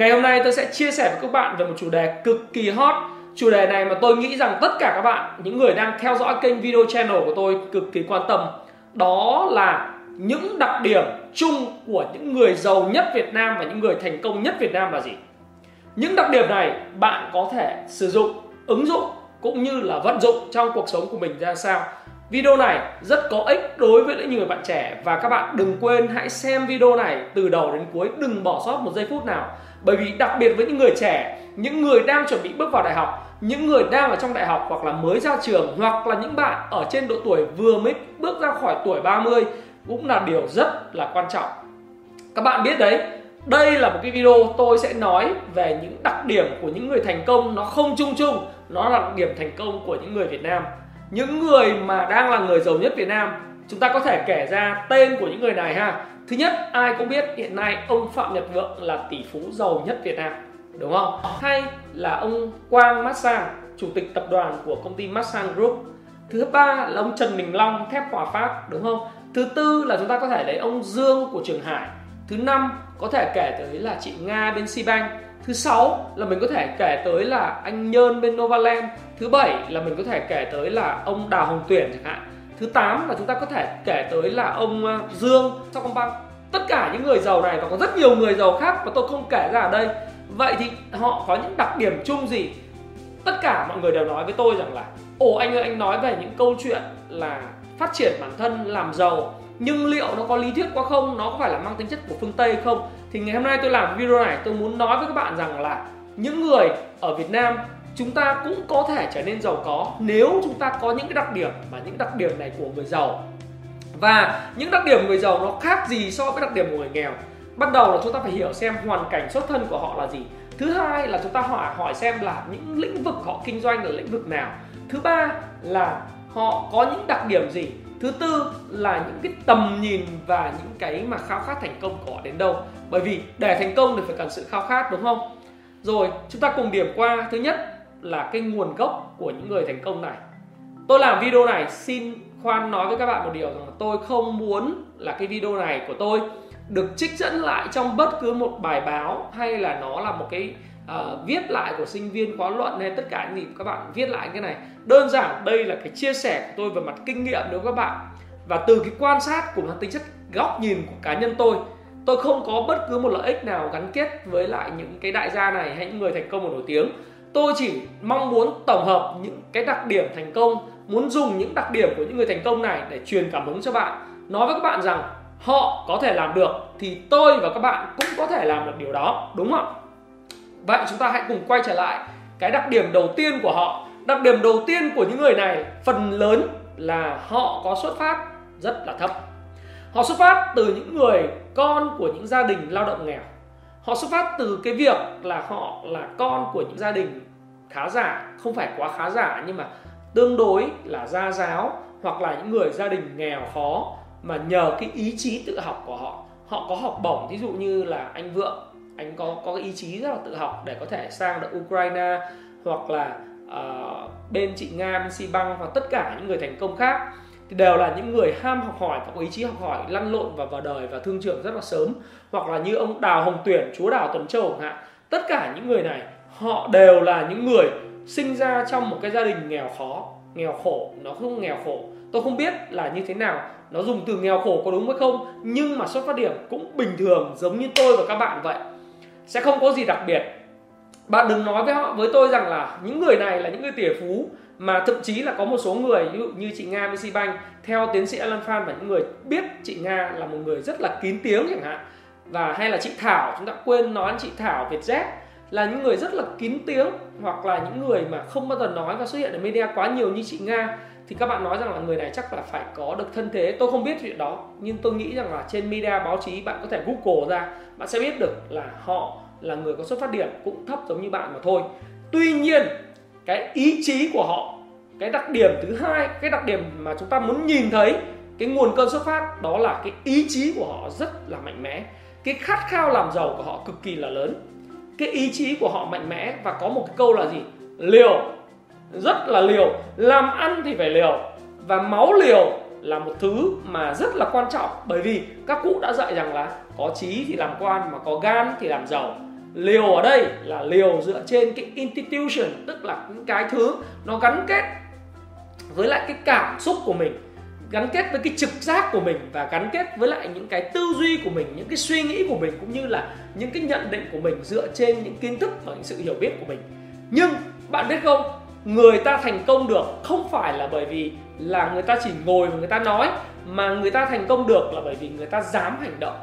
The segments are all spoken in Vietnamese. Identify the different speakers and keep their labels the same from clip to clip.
Speaker 1: Ngày hôm nay tôi sẽ chia sẻ với các bạn về một chủ đề cực kỳ hot. Chủ đề này mà tôi nghĩ rằng tất cả các bạn, những người đang theo dõi kênh video channel của tôi cực kỳ quan tâm. Đó là những đặc điểm chung của những người giàu nhất Việt Nam và những người thành công nhất Việt Nam là gì? Những đặc điểm này bạn có thể sử dụng, ứng dụng cũng như là vận dụng trong cuộc sống của mình ra sao. Video này rất có ích đối với những người bạn trẻ. Và các bạn đừng quên hãy xem video này từ đầu đến cuối đừng bỏ sót một giây phút nào bởi vì đặc biệt với những người trẻ, những người đang chuẩn bị bước vào đại học, những người đang ở trong đại học hoặc là mới ra trường, hoặc là những bạn ở trên độ tuổi vừa mới bước ra khỏi tuổi 30 cũng là điều rất là quan trọng. Các bạn biết đấy, đây là một cái video tôi sẽ nói về những đặc điểm của những người thành công. Nó không chung chung, nó là đặc điểm thành công của những người Việt Nam. Những người mà đang là người giàu nhất Việt Nam, chúng ta có thể kể ra tên của những người này ha thứ nhất, ai cũng biết hiện nay ông phạm nhật vượng là tỷ phú giàu nhất việt nam, đúng không? Hay là ông quang massang chủ tịch tập đoàn của công ty massang group. Thứ ba là ông trần đình long, thép hòa phát, đúng không? Thứ tư là chúng ta có thể lấy ông dương của trường hải. Thứ năm có thể kể tới là chị nga bên Sibank thứ sáu là mình có thể kể tới là anh nhơn bên novaland. Thứ bảy là mình có thể kể tới là ông đào hồng tuyển chẳng hạn thứ 8 là chúng ta có thể kể tới là ông ờ, Dương Sacombank tất cả những người giàu này và có rất nhiều người giàu khác mà tôi không kể ra ở đây. Vậy thì họ có những đặc điểm chung gì? Tất cả mọi người đều nói với tôi rằng là ồ anh ơi anh nói về những câu chuyện là phát triển bản thân làm giàu nhưng liệu nó có lý thuyết quá không? Nó có phải là mang tính chất của phương tây không? Thì ngày hôm nay tôi làm video này tôi muốn nói với các bạn rằng là những người ở việt nam chúng ta cũng có thể trở nên giàu có nếu chúng ta có những cái đặc điểm mà những đặc điểm này của người giàu. Và những đặc điểm người giàu nó khác gì so với đặc điểm của người nghèo? Bắt đầu là chúng ta phải hiểu xem hoàn cảnh xuất thân của họ là gì. Thứ hai là chúng ta hỏi hỏi xem là những lĩnh vực họ kinh doanh là lĩnh vực nào. Thứ ba là họ có những đặc điểm gì? Thứ tư là những cái tầm nhìn và những cái mà khao khát thành công của họ đến đâu. Bởi vì để thành công thì phải cần sự khao khát, đúng không? Rồi, chúng ta cùng điểm qua. Thứ nhất là cái nguồn gốc của những người thành công này. Tôi làm video này xin khoan nói với các bạn một điều rằng là tôi không muốn là cái video này của tôi được trích dẫn lại trong bất cứ một bài báo hay là nó là một cái uh, viết lại của sinh viên khóa luận hay tất cả những gì các bạn viết lại cái này. Đơn giản đây là cái chia sẻ của tôi về mặt kinh nghiệm đối với các bạn. Và từ cái quan sát của tính chất góc nhìn của cá nhân tôi tôi không có bất cứ một lợi ích nào gắn kết với lại những cái đại gia này hay những người thành công và nổi tiếng tôi chỉ mong muốn tổng hợp những cái đặc điểm thành công, muốn dùng những đặc điểm của những người thành công này để truyền cảm hứng cho bạn. Nói với các bạn rằng họ có thể làm được thì tôi và các bạn cũng có thể làm được điều đó, đúng không vậy chúng ta hãy cùng quay trở lại cái đặc điểm đầu tiên của họ. Đặc điểm đầu tiên của những người này, phần lớn là họ có xuất phát rất là thấp. Họ xuất phát từ những người con của những gia đình lao động nghèo họ xuất phát từ cái việc là họ là con của những gia đình khá giả không phải quá khá giả nhưng mà tương đối là gia giáo hoặc là những người gia đình nghèo khó mà nhờ cái ý chí tự học của họ. Họ có học bổng ví dụ như là anh vượng anh có có cái ý chí rất là tự học để có thể sang được Ukraine hoặc là uh, bên chị Nga bên Si Băng hoặc tất cả những người thành công khác thì đều là những người ham học hỏi và có ý chí học hỏi, lăn lộn và vào đời và thương trưởng rất là sớm. Hoặc là như ông Đào Hồng Tuyển, chúa Đào Tuấn Châu chẳng hạn. Tất cả những người này, họ đều là những người sinh ra trong một cái gia đình nghèo khó, nghèo khổ. Nó không nghèo khổ. Tôi không biết là như thế nào. Nó dùng từ nghèo khổ có đúng hay không, nhưng mà xuất phát điểm cũng bình thường, giống như tôi và các bạn vậy. Sẽ không có gì đặc biệt. Bạn đừng nói với họ, với tôi rằng là những người này là những người tỷ phú mà thậm chí là có một số người, ví dụ như chị Nga với Banh, theo tiến sĩ Alan Phan và những người biết chị Nga là một người rất là kín tiếng chẳng hạn. Và hay là chị Thảo, chúng ta quên nói chị Thảo Vietjet là những người rất là kín tiếng hoặc là những người mà không bao giờ nói và xuất hiện ở media quá nhiều như chị Nga. Thì các bạn nói rằng là người này chắc là phải có được thân thế. Tôi không biết chuyện đó, nhưng tôi nghĩ rằng là trên media báo chí bạn có thể google ra, bạn sẽ biết được là họ là người có xuất phát điểm cũng thấp giống như bạn mà thôi. Tuy nhiên cái ý chí của họ, cái đặc điểm thứ hai, cái đặc điểm mà chúng ta muốn nhìn thấy cái nguồn cơn xuất phát đó là cái ý chí của họ rất là mạnh mẽ. Cái khát khao làm giàu của họ cực kỳ là lớn. Cái ý chí của họ mạnh mẽ và có một cái câu là gì? Liều. Rất là liều. Làm ăn thì phải liều. Và máu liều là một thứ mà rất là quan trọng. Bởi vì các cụ đã dạy rằng là có trí thì làm quan mà có gan thì làm giàu liều ở đây là liều dựa trên cái institution, tức là những cái thứ nó gắn kết với lại cái cảm xúc của mình, gắn kết với cái trực giác của mình và gắn kết với lại những cái tư duy của mình, những cái suy nghĩ của mình cũng như là những cái nhận định của mình dựa trên những kiến thức và những sự hiểu biết của mình. Nhưng bạn biết không, người ta thành công được không phải là bởi vì là người ta chỉ ngồi và người ta nói, mà người ta thành công được là bởi vì người ta dám hành động.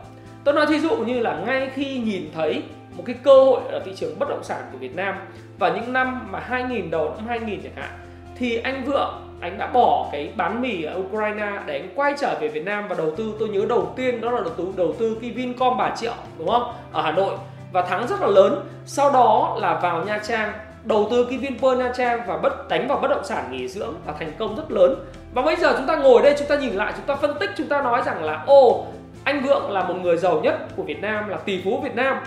Speaker 1: Tôi nói thí dụ như là ngay khi nhìn thấy một cái cơ hội ở thị trường bất động sản của Việt Nam. Và những năm mà 2000 đầu năm 2000 chẳng hạn, thì anh Vượng, anh đã bỏ cái bán mì ở Ukraine để anh quay trở về Việt Nam và đầu tư. Tôi nhớ đầu tiên đó là đầu tư đầu tư cái Vincom bà triệu, đúng không? Ở Hà Nội. Và thắng rất là lớn. Sau đó là vào Nha Trang, đầu tư cái Vinpearl Nha Trang và bất, đánh vào bất động sản nghỉ dưỡng và thành công rất lớn. Và bây giờ chúng ta ngồi đây, chúng ta nhìn lại, chúng ta phân tích, chúng ta nói rằng là, ô, anh Vượng là một người giàu nhất của Việt Nam, là tỷ phú Việt Nam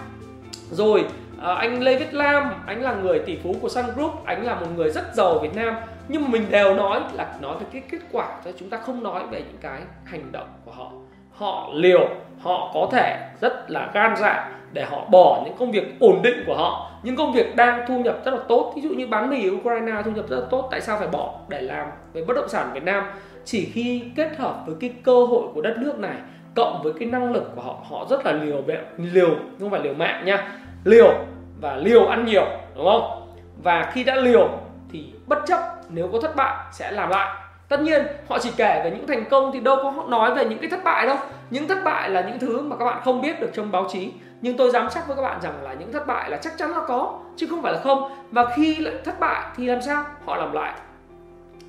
Speaker 1: rồi à, anh Lê Viết Lam anh là người tỷ phú của Sun Group anh là một người rất giàu Việt Nam. Nhưng mà mình đều nói là nói về cái kết quả cho chúng ta không nói về những cái hành động của họ. Họ liều họ có thể rất là gan dạ để họ bỏ những công việc ổn định của họ. Những công việc đang thu nhập rất là tốt. Ví dụ như bán mì ở Ukraine thu nhập rất là tốt tại sao phải bỏ để làm về bất động sản Việt Nam? Chỉ khi kết hợp với cái cơ hội của đất nước này cộng với cái năng lực của họ họ rất là liều liều, không phải liều mạng nha, liều và liều ăn nhiều, đúng không? Và khi đã liều thì bất chấp, nếu có thất bại sẽ làm lại. Tất nhiên, họ chỉ kể về những thành công thì đâu có nói về những cái thất bại đâu. Những thất bại là những thứ mà các bạn không biết được trong báo chí. Nhưng tôi dám chắc với các bạn rằng là những thất bại là chắc chắn là có, chứ không phải là không. Và khi lại thất bại thì làm sao? Họ làm lại.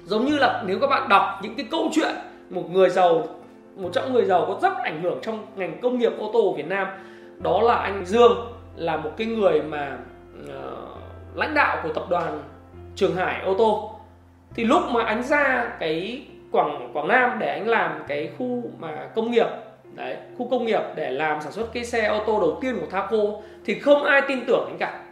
Speaker 1: Giống như là nếu các bạn đọc những cái câu chuyện một người giàu một trong người giàu có rất ảnh hưởng trong ngành công nghiệp ô tô của Việt Nam đó là anh Dương là một cái người mà uh, lãnh đạo của tập đoàn Trường Hải ô tô. Thì lúc mà anh ra cái Quảng Quảng Nam để anh làm cái khu mà công nghiệp đấy khu công nghiệp để làm sản xuất cái xe ô tô đầu tiên của Thaco thì không ai tin tưởng anh cả.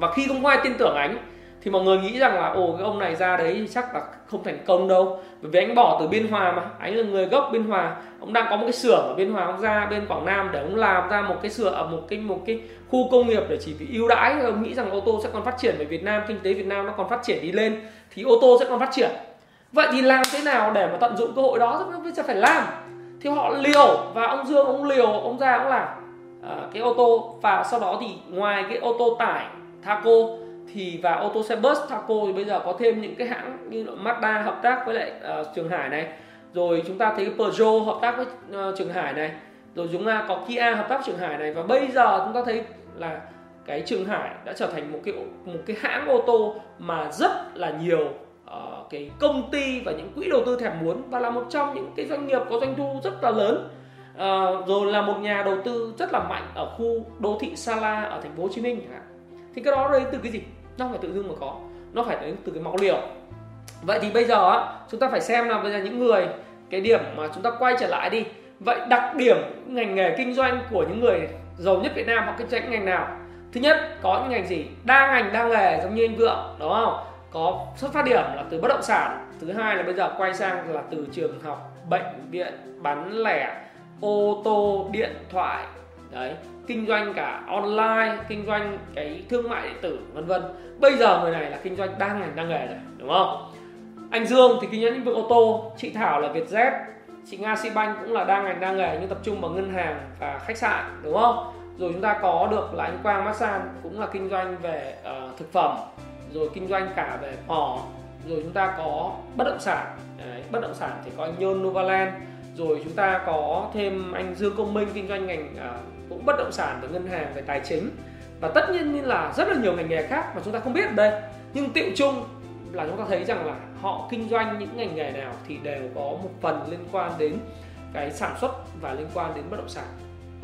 Speaker 1: Và khi không ai tin tưởng anh thì mọi người nghĩ rằng là ồ cái ông này ra đấy chắc là không thành công đâu. Bởi vì anh bỏ từ biên hòa mà anh là người gốc biên hòa. Ông đang có một cái xưởng ở biên hòa ông ra bên quảng nam để ông làm ra một cái xưởng ở một cái một cái khu công nghiệp để chỉ vì ưu đãi. Ông nghĩ rằng ô tô sẽ còn phát triển bởi việt nam kinh tế việt nam nó còn phát triển đi lên thì ô tô sẽ còn phát triển. Vậy thì làm thế nào để mà tận dụng cơ hội đó bây giờ phải làm. Thì họ liều và ông dương ông liều ông ra ông làm à, cái ô tô. Và sau đó thì ngoài cái ô tô tải Thaco thì và ô tô xe bus taco thì bây giờ có thêm những cái hãng như Mazda hợp tác với lại uh, Trường Hải này. Rồi chúng ta thấy cái Peugeot hợp tác với uh, Trường Hải này. Rồi chúng ta có Kia hợp tác Trường Hải này. Và bây giờ chúng ta thấy là cái Trường Hải đã trở thành một cái một cái hãng ô tô mà rất là nhiều uh, cái công ty và những quỹ đầu tư thèm muốn và là một trong những cái doanh nghiệp có doanh thu rất là lớn. Uh, rồi là một nhà đầu tư rất là mạnh ở khu đô thị Sala ở thành phố Hồ Chí Minh thì cái đó đến từ cái gì? Nó phải tự dưng mà có. Nó phải đến từ cái máu liều. Vậy thì bây giờ á, chúng ta phải xem là bây giờ những người, cái điểm mà chúng ta quay trở lại đi. Vậy đặc điểm ngành nghề kinh doanh của những người giàu nhất Việt Nam họ kinh doanh ngành nào? Thứ nhất, có những ngành gì? Đa ngành, đa nghề, giống như anh vượng, đúng không? Có xuất phát điểm là từ bất động sản. Thứ hai là bây giờ quay sang là từ trường học, bệnh viện, bán lẻ, ô tô, điện thoại đấy kinh doanh cả online kinh doanh cái thương mại điện tử vân vân. Bây giờ người này là kinh doanh đa ngành đa nghề rồi đúng không? Anh Dương thì kinh doanh lĩnh vực ô tô chị Thảo là Vietjet chị Nga Bank cũng là đa ngành đa nghề nhưng tập trung vào ngân hàng và khách sạn đúng không? Rồi chúng ta có được là anh Quang massage cũng là kinh doanh về uh, thực phẩm rồi kinh doanh cả về mỏ rồi chúng ta có bất động sản. Đấy, bất động sản thì có anh Nhơn Novaland rồi chúng ta có thêm anh Dương Công Minh kinh doanh ngành uh, cũng bất động sản về ngân hàng về tài chính. Và tất nhiên như là rất là nhiều ngành nghề khác mà chúng ta không biết ở đây. Nhưng tiệu chung là chúng ta thấy rằng là họ kinh doanh những ngành nghề nào thì đều có một phần liên quan đến cái sản xuất và liên quan đến bất động sản.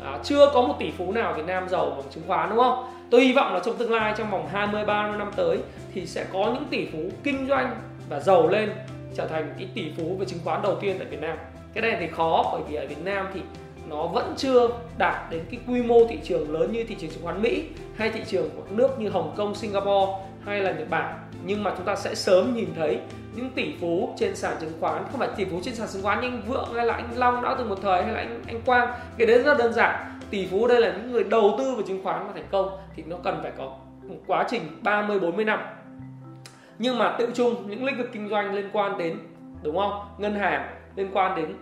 Speaker 1: À, chưa có một tỷ phú nào Việt Nam giàu bằng chứng khoán đúng không? Tôi hy vọng là trong tương lai trong vòng 20 30 năm tới thì sẽ có những tỷ phú kinh doanh và giàu lên trở thành cái tỷ phú về chứng khoán đầu tiên tại Việt Nam. Cái này thì khó bởi vì ở Việt Nam thì nó vẫn chưa đạt đến cái quy mô thị trường lớn như thị trường chứng khoán Mỹ hay thị trường của nước như Hồng Kông, Singapore hay là Nhật Bản. Nhưng mà chúng ta sẽ sớm nhìn thấy những tỷ phú trên sàn chứng khoán không phải tỷ phú trên sàn chứng khoán như anh Vượng hay là anh Long đã từng một thời hay là anh anh Quang. Cái đấy rất đơn giản. Tỷ phú đây là những người đầu tư vào chứng khoán và thành công thì nó cần phải có một quá trình 30 40 năm. Nhưng mà tự chung những lĩnh vực kinh doanh liên quan đến đúng không? Ngân hàng liên quan đến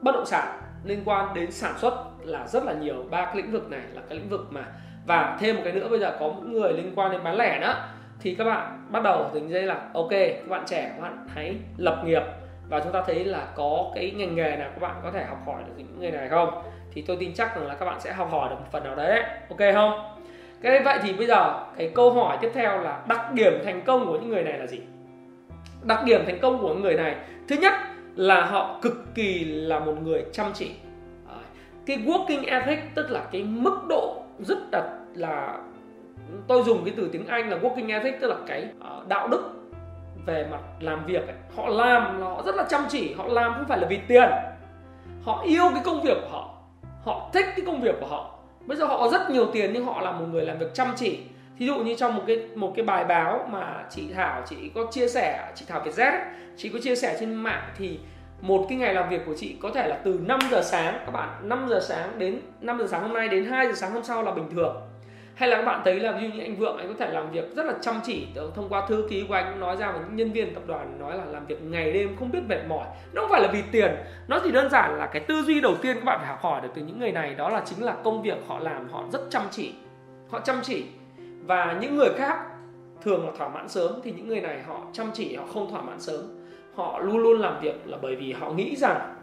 Speaker 1: bất động sản liên quan đến sản xuất là rất là nhiều. Ba cái lĩnh vực này là cái lĩnh vực mà, và thêm một cái nữa, bây giờ có những người liên quan đến bán lẻ nữa thì các bạn bắt đầu tính dây là, ok, các bạn trẻ, các bạn hãy lập nghiệp. Và chúng ta thấy là có cái ngành nghề nào các bạn có thể học hỏi được những người này không? Thì tôi tin chắc rằng là các bạn sẽ học hỏi được một phần nào đấy. Ok không? Cái vậy thì bây giờ, cái câu hỏi tiếp theo là đặc điểm thành công của những người này là gì? Đặc điểm thành công của người này. Thứ nhất là họ cực kỳ là một người chăm chỉ. Cái working ethic, tức là cái mức độ rất là là tôi dùng cái từ tiếng Anh là working ethic, tức là cái ờ, đạo đức về mặt làm việc ấy. họ làm họ rất là chăm chỉ, họ làm không phải là vì tiền. Họ yêu cái công việc của họ họ thích cái công việc của họ. Bây giờ họ có rất nhiều tiền nhưng họ là một người làm việc chăm chỉ thí dụ như trong một cái một cái bài báo mà chị Thảo chị có chia sẻ chị Thảo Việt Z ấy, chị có chia sẻ trên mạng thì một cái ngày làm việc của chị có thể là từ 5 giờ sáng các bạn 5 giờ sáng đến 5 giờ sáng hôm nay đến 2 giờ sáng hôm sau là bình thường. Hay là các bạn thấy là ví dụ như anh Vượng anh có thể làm việc rất là chăm chỉ thông qua thư ký của anh nói ra và những nhân viên tập đoàn nói là làm việc ngày đêm không biết mệt mỏi. Nó không phải là vì tiền nó chỉ đơn giản là cái tư duy đầu tiên các bạn phải học hỏi được từ những người này đó là chính là công việc họ làm họ rất chăm chỉ họ chăm chỉ và những người khác thường là thỏa mãn sớm, thì những người này họ chăm chỉ, họ không thỏa mãn sớm. Họ luôn luôn làm việc là bởi vì họ nghĩ rằng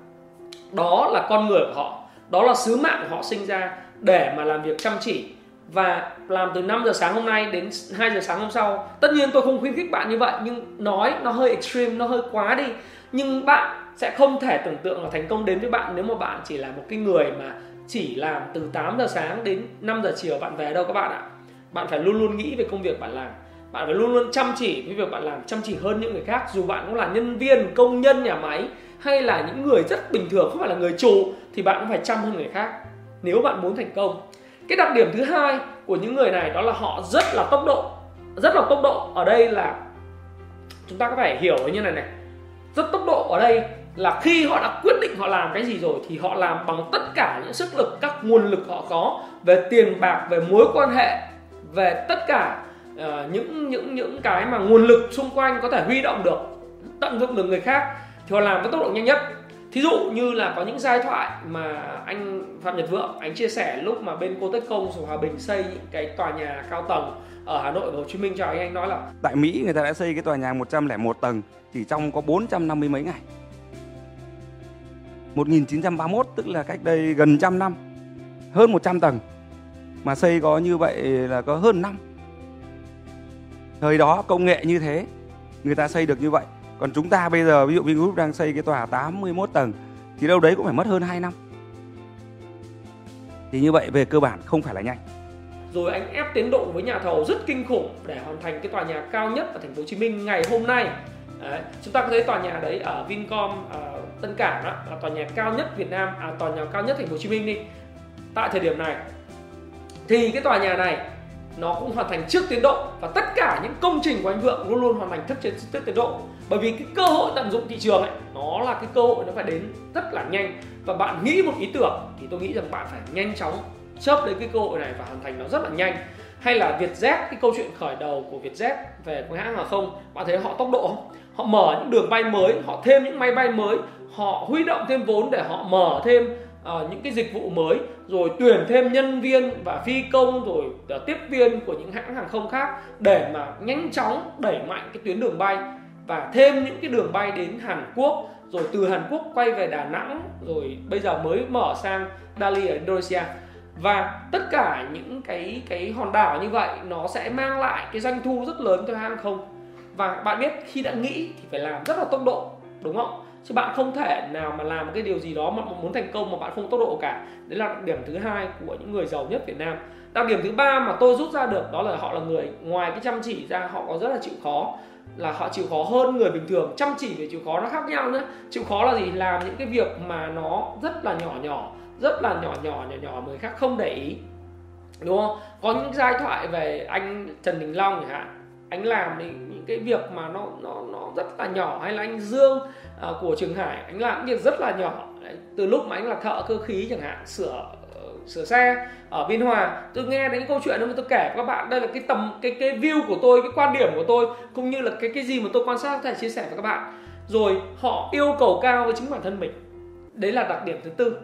Speaker 1: đó là con người của họ, đó là sứ mạng của họ sinh ra để mà làm việc chăm chỉ. Và làm từ 5 giờ sáng hôm nay đến 2 giờ sáng hôm sau, tất nhiên tôi không khuyến khích bạn như vậy, nhưng nói nó hơi extreme, nó hơi quá đi. Nhưng bạn sẽ không thể tưởng tượng là thành công đến với bạn nếu mà bạn chỉ là một cái người mà chỉ làm từ 8 giờ sáng đến 5 giờ chiều bạn về đâu các bạn ạ bạn phải luôn luôn nghĩ về công việc bạn làm. Bạn phải luôn luôn chăm chỉ với việc bạn làm, chăm chỉ hơn những người khác, dù bạn cũng là nhân viên, công nhân, nhà máy, hay là những người rất bình thường, không phải là người chủ, thì bạn cũng phải chăm hơn người khác, nếu bạn muốn thành công. Cái đặc điểm thứ hai của những người này đó là họ rất là tốc độ, rất là tốc độ. Ở đây là, chúng ta có phải hiểu như này này, rất tốc độ ở đây là khi họ đã quyết định họ làm cái gì rồi, thì họ làm bằng tất cả những sức lực, các nguồn lực họ có về tiền bạc, về mối quan hệ về tất cả uh, những những những cái mà nguồn lực xung quanh có thể huy động được tận dụng được người khác thì họ làm với tốc độ nhanh nhất. Thí dụ như là có những giai thoại mà anh phạm nhật vượng anh chia sẻ lúc mà bên cô tết công hòa bình xây những cái tòa nhà cao tầng ở hà nội và hồ chí minh cho anh anh nói là
Speaker 2: tại mỹ người ta đã xây cái tòa nhà 101 tầng chỉ trong có 450 mấy ngày. 1931 tức là cách đây gần trăm năm hơn 100 tầng mà xây có như vậy là có hơn năm. Thời đó công nghệ như thế, người ta xây được như vậy. Còn chúng ta bây giờ, ví dụ Vingroup đang xây cái tòa 81 tầng, thì đâu đấy cũng phải mất hơn 2 năm. Thì như vậy về cơ bản không phải là nhanh.
Speaker 1: Rồi anh ép tiến độ với nhà thầu rất kinh khủng để hoàn thành cái tòa nhà cao nhất ở thành phố Hồ Chí Minh ngày hôm nay. Đấy. chúng ta có thấy tòa nhà đấy ở Vincom ở Tân Cảng đó, là tòa nhà cao nhất Việt Nam à tòa nhà cao nhất thành phố Hồ Chí Minh đi. Tại thời điểm này thì cái tòa nhà này, nó cũng hoàn thành trước tiến độ và tất cả những công trình của anh Vượng luôn luôn hoàn thành trước trước tiến độ. Bởi vì cái cơ hội tận dụng thị trường ấy, nó là cái cơ hội nó phải đến rất là nhanh. Và bạn nghĩ một ý tưởng thì tôi nghĩ rằng bạn phải nhanh chóng chớp lấy cái cơ hội này và hoàn thành nó rất là nhanh. Hay là Vietjet, cái câu chuyện khởi đầu của Vietjet về cái hãng hàng không, bạn thấy họ tốc độ không? Họ mở những đường bay mới, họ thêm những máy bay mới, họ huy động thêm vốn để họ mở thêm à, những cái dịch vụ mới rồi tuyển thêm nhân viên và phi công rồi à, tiếp viên của những hãng hàng không khác để mà nhanh chóng đẩy mạnh cái tuyến đường bay. Và thêm những cái đường bay đến Hàn Quốc rồi từ Hàn Quốc quay về Đà Nẵng rồi bây giờ mới mở sang Dali ở Indonesia. Và tất cả những cái cái hòn đảo như vậy nó sẽ mang lại cái doanh thu rất lớn cho hãng không. Và bạn biết khi đã nghĩ thì phải làm rất là tốc độ đúng không? Chứ bạn không thể nào mà làm cái điều gì đó mà muốn thành công mà bạn không tốc độ cả. Đấy là đặc điểm thứ hai của những người giàu nhất Việt Nam. Đặc điểm thứ ba mà tôi rút ra được đó là họ là người ngoài cái chăm chỉ ra họ có rất là chịu khó. Là họ chịu khó hơn người bình thường. Chăm chỉ và chịu khó nó khác nhau nữa chịu khó là gì? Làm những cái việc mà nó rất là nhỏ nhỏ rất là nhỏ nhỏ nhỏ nhỏ mà người khác không để ý. Đúng không? Có những giai thoại về anh Trần Đình Long chẳng hạn. Anh làm những, cái việc mà nó nó nó rất là nhỏ. Hay là anh Dương À, của Trường Hải. Anh làm việc rất là nhỏ. Đấy, từ lúc mà anh là thợ cơ khí chẳng hạn sửa ờ, sửa xe ở biên hòa tôi nghe đến câu chuyện đó mà tôi kể với các bạn. Đây là cái tầm cái cái view của tôi cái quan điểm của tôi cũng như là cái cái gì mà tôi quan sát có thể chia sẻ với các bạn. Rồi họ yêu cầu cao với chính bản thân mình. Đấy là đặc điểm thứ tư.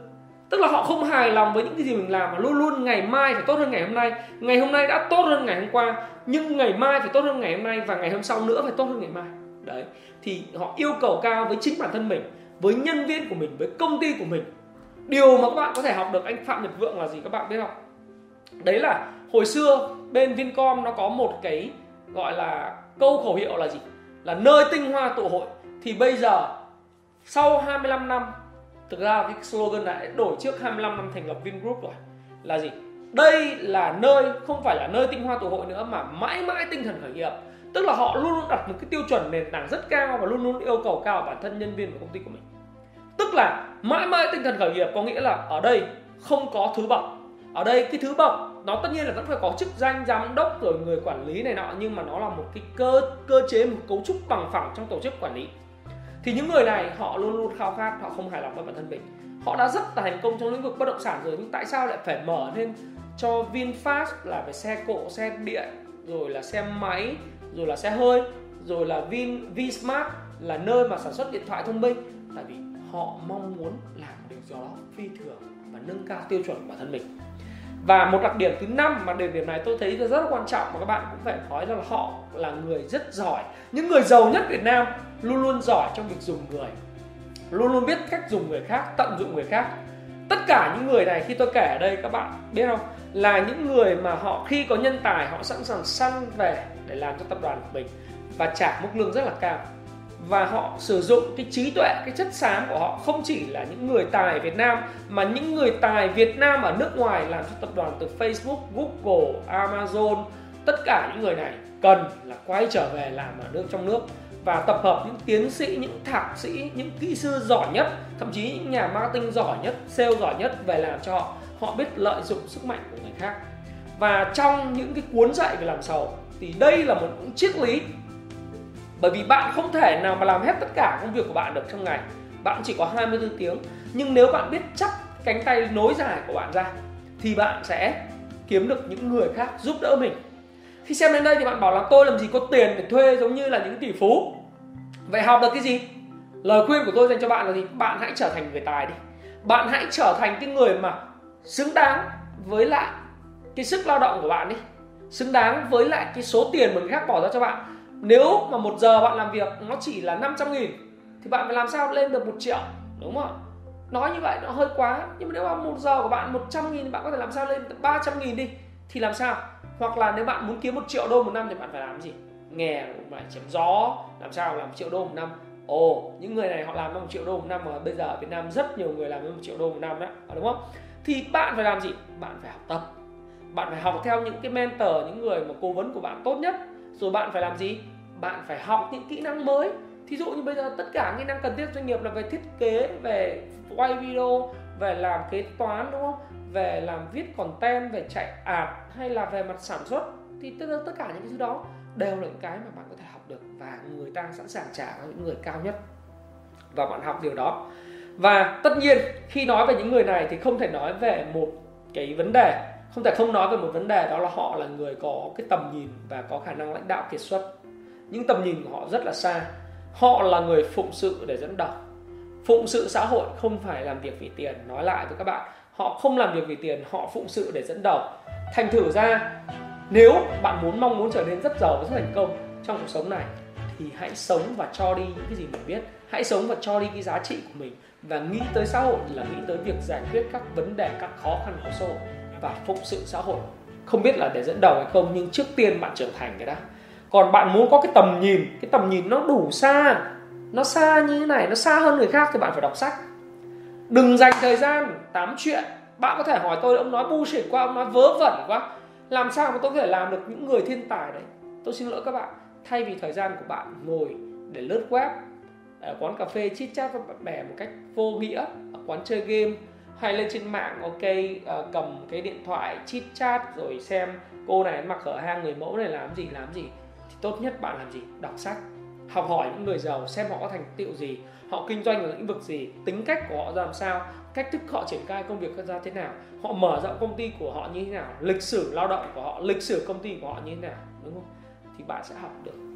Speaker 1: Tức là họ không hài lòng với những cái gì mình làm mà luôn luôn ngày mai phải tốt hơn ngày hôm nay. Ngày hôm nay đã tốt hơn ngày hôm qua nhưng ngày mai phải tốt hơn ngày hôm nay và ngày hôm sau nữa phải tốt hơn ngày mai đấy, thì họ yêu cầu cao với chính bản thân mình, với nhân viên của mình, với công ty của mình. Điều mà các bạn có thể học được anh phạm nhật vượng là gì các bạn biết không? Đấy là hồi xưa bên vincom nó có một cái gọi là câu khẩu hiệu là gì? Là nơi tinh hoa tụ hội. Thì bây giờ, sau 25 năm, thực ra cái slogan này đổi trước 25 năm thành lập Vingroup rồi. Là gì? Đây là nơi, không phải là nơi tinh hoa tụ hội nữa mà mãi mãi tinh thần khởi nghiệp tức là họ luôn luôn đặt một cái tiêu chuẩn nền tảng rất cao và luôn luôn yêu cầu cao bản thân nhân viên của công ty của mình. Tức là mãi mãi tinh thần khởi nghiệp có nghĩa là ở đây không có thứ bậc. Ở đây cái thứ bậc nó tất nhiên là vẫn phải có chức danh, giám đốc rồi người quản lý này nọ, nhưng mà nó là một cái cơ cơ chế, một cấu trúc bằng phẳng trong tổ chức quản lý. Thì những người này họ luôn luôn khao khát, họ không hài lòng với bản thân mình. Họ đã rất là thành công trong lĩnh vực bất động sản rồi, nhưng tại sao lại phải mở lên cho VinFast là về xe cộ, xe điện, rồi là xe máy rồi là xe hơi, rồi là Vin Vsmart là nơi mà sản xuất điện thoại thông minh. Tại vì họ mong muốn làm điều gì đó phi thường và nâng cao tiêu chuẩn của bản thân mình. Và một đặc điểm thứ năm mà điểm điểm này tôi thấy là rất là quan trọng mà các bạn cũng phải nói rằng là họ là người rất giỏi. Những người giàu nhất Việt Nam luôn luôn giỏi trong việc dùng người, luôn luôn biết cách dùng người khác, tận dụng người khác. Tất cả những người này khi tôi kể ở đây các bạn biết không? Là những người mà họ khi có nhân tài họ sẵn sàng săn về để làm cho tập đoàn của mình và trả mức lương rất là cao và họ sử dụng cái trí tuệ cái chất xám của họ không chỉ là những người tài Việt Nam mà những người tài Việt Nam ở nước ngoài làm cho tập đoàn từ Facebook, Google, Amazon tất cả những người này cần là quay trở về làm ở nước trong nước và tập hợp những tiến sĩ, những thạc sĩ, những kỹ sư giỏi nhất, thậm chí những nhà marketing giỏi nhất, sale giỏi nhất về làm cho họ. Họ biết lợi dụng sức mạnh của người khác. Và trong những cái cuốn dạy về làm giàu thì đây là một triết lý. Bởi vì bạn không thể nào mà làm hết tất cả công việc của bạn được trong ngày. Bạn chỉ có 24 tiếng. Nhưng nếu bạn biết chắc cánh tay nối dài của bạn ra, thì bạn sẽ kiếm được những người khác giúp đỡ mình. Khi xem đến đây thì bạn bảo là tôi làm gì có tiền để thuê giống như là những tỷ phú. Vậy học được cái gì? Lời khuyên của tôi dành cho bạn là gì? Bạn hãy trở thành người tài đi. Bạn hãy trở thành cái người mà xứng đáng với lại cái sức lao động của bạn đi xứng đáng với lại cái số tiền mà người khác bỏ ra cho bạn. Nếu mà một giờ bạn làm việc nó chỉ là 500 nghìn, thì bạn phải làm sao lên được một triệu, đúng không ạ? Nói như vậy nó hơi quá. Nhưng mà nếu mà một giờ của bạn 100 nghìn, bạn có thể làm sao lên 300 nghìn đi, thì làm sao? Hoặc là nếu bạn muốn kiếm một triệu đô một năm thì bạn phải làm gì? Nghe phải chém gió, làm sao làm một triệu đô một năm? Ồ, những người này họ làm một triệu đô một năm mà bây giờ ở Việt Nam rất nhiều người làm một triệu đô một năm đó, đúng không? Thì bạn phải làm gì? Bạn phải học tập bạn phải học theo những cái mentor những người mà cố vấn của bạn tốt nhất. Rồi bạn phải làm gì? Bạn phải học những kỹ năng mới. Thí dụ như bây giờ tất cả kỹ năng cần thiết doanh nghiệp là về thiết kế về quay video về làm kế toán đúng không? Về làm viết content về chạy ad hay là về mặt sản xuất. Thì tất, tất cả những cái thứ đó đều là những cái mà bạn có thể học được và người ta sẵn sàng trả cho những người cao nhất. Và bạn học điều đó. Và tất nhiên khi nói về những người này thì không thể nói về một cái vấn đề không thể không nói về một vấn đề đó là họ là người có cái tầm nhìn và có khả năng lãnh đạo kiệt xuất. Những tầm nhìn của họ rất là xa. Họ là người phụng sự để dẫn đầu. Phụng sự xã hội không phải làm việc vì tiền, nói lại với các bạn. Họ không làm việc vì tiền, họ phụng sự để dẫn đầu. Thành thử ra, nếu bạn muốn, mong muốn trở nên rất giàu và rất thành công trong cuộc sống này, thì hãy sống và cho đi những cái gì mình biết. Hãy sống và cho đi cái giá trị của mình và nghĩ tới xã hội là nghĩ tới việc giải quyết các vấn đề, các khó khăn của xã hội và phụng sự xã hội. Không biết là để dẫn đầu hay không, nhưng trước tiên bạn trưởng thành cái đã. Còn bạn muốn có cái tầm nhìn, cái tầm nhìn nó đủ xa, nó xa như thế này, nó xa hơn người khác thì bạn phải đọc sách. Đừng dành thời gian tám chuyện. Bạn có thể hỏi tôi, ông nói bullshit quá, ông nói vớ vẩn quá. Làm sao mà tôi có thể làm được những người thiên tài đấy? Tôi xin lỗi các bạn. Thay vì thời gian của bạn ngồi để lướt web ở quán cà phê, chit chat với bạn bè một cách vô nghĩa, ở quán chơi game hay lên trên mạng ok uh, cầm cái điện thoại chit chat rồi xem cô này mặc ở hang người mẫu này làm gì làm gì. Thì tốt nhất bạn làm gì? Đọc sách. Học hỏi những người giàu xem họ có thành tựu gì họ kinh doanh ở lĩnh vực gì tính cách của họ ra làm sao cách thức họ triển khai công việc ra thế nào họ mở rộng công ty của họ như thế nào lịch sử lao động của họ lịch sử công ty của họ như thế nào đúng không? Thì bạn sẽ học được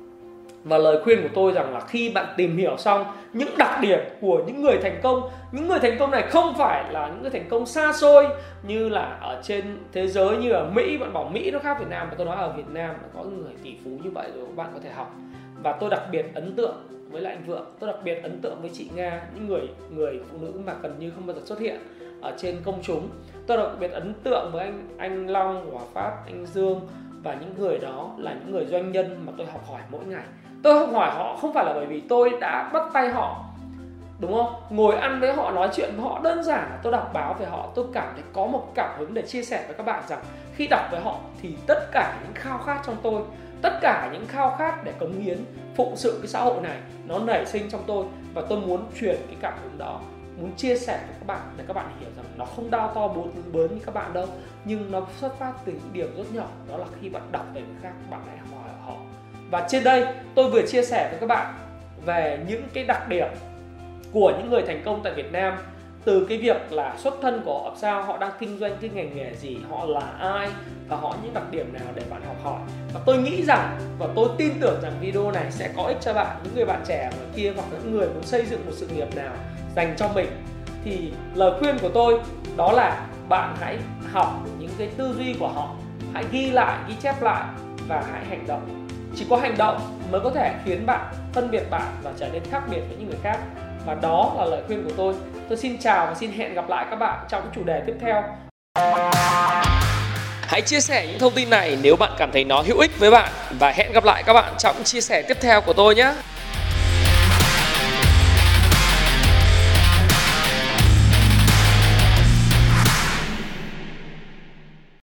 Speaker 1: và lời khuyên của tôi rằng là khi bạn tìm hiểu xong những đặc điểm của những người thành công, những người thành công này không phải là những người thành công xa xôi như là ở trên thế giới như ở mỹ, bạn bảo mỹ nó khác việt nam và tôi nói ở việt nam có người tỷ phú như vậy rồi, bạn có thể học. Và tôi đặc biệt ấn tượng với lại anh vượng, tôi đặc biệt ấn tượng với chị nga, những người người phụ nữ mà gần như không bao giờ xuất hiện ở trên công chúng. Tôi đặc biệt ấn tượng với anh anh long hòa phát anh dương và những người đó là những người doanh nhân mà tôi học hỏi mỗi ngày. Tôi học hỏi họ không phải là bởi vì tôi đã bắt tay họ, đúng không? Ngồi ăn với họ, nói chuyện với họ, đơn giản là tôi đọc báo về họ, tôi cảm thấy có một cảm hứng để chia sẻ với các bạn rằng khi đọc với họ thì tất cả những khao khát trong tôi, tất cả những khao khát để cống hiến phụng sự cái xã hội này, nó nảy sinh trong tôi và tôi muốn truyền cái cảm hứng đó muốn chia sẻ với các bạn để các bạn hiểu rằng nó không đau to bốn bớn như các bạn đâu, nhưng nó xuất phát từ những điều rất nhỏ, đó là khi bạn đọc về người khác, bạn lại hỏi họ. Và trên đây, tôi vừa chia sẻ với các bạn về những cái đặc điểm của những người thành công tại Việt Nam, từ cái việc là xuất thân của họ, sao họ đang kinh doanh cái ngành nghề gì, họ là ai, và họ những đặc điểm nào để bạn học hỏi. Và tôi nghĩ rằng, và tôi tin tưởng rằng video này sẽ có ích cho bạn, những người bạn trẻ ở kia hoặc những người muốn xây dựng một sự nghiệp nào dành cho mình, thì lời khuyên của tôi đó là bạn hãy học những cái tư duy của họ, hãy ghi lại, ghi chép lại và hãy hành động. Chỉ có hành động mới có thể khiến bạn phân biệt bạn và trở nên khác biệt với những người khác. Và đó là lời khuyên của tôi. Tôi xin chào và xin hẹn gặp lại các bạn trong chủ đề tiếp theo. Hãy chia sẻ những thông tin này nếu bạn cảm thấy nó hữu ích với bạn. Và hẹn gặp lại các bạn trong chia sẻ tiếp theo của tôi nhé.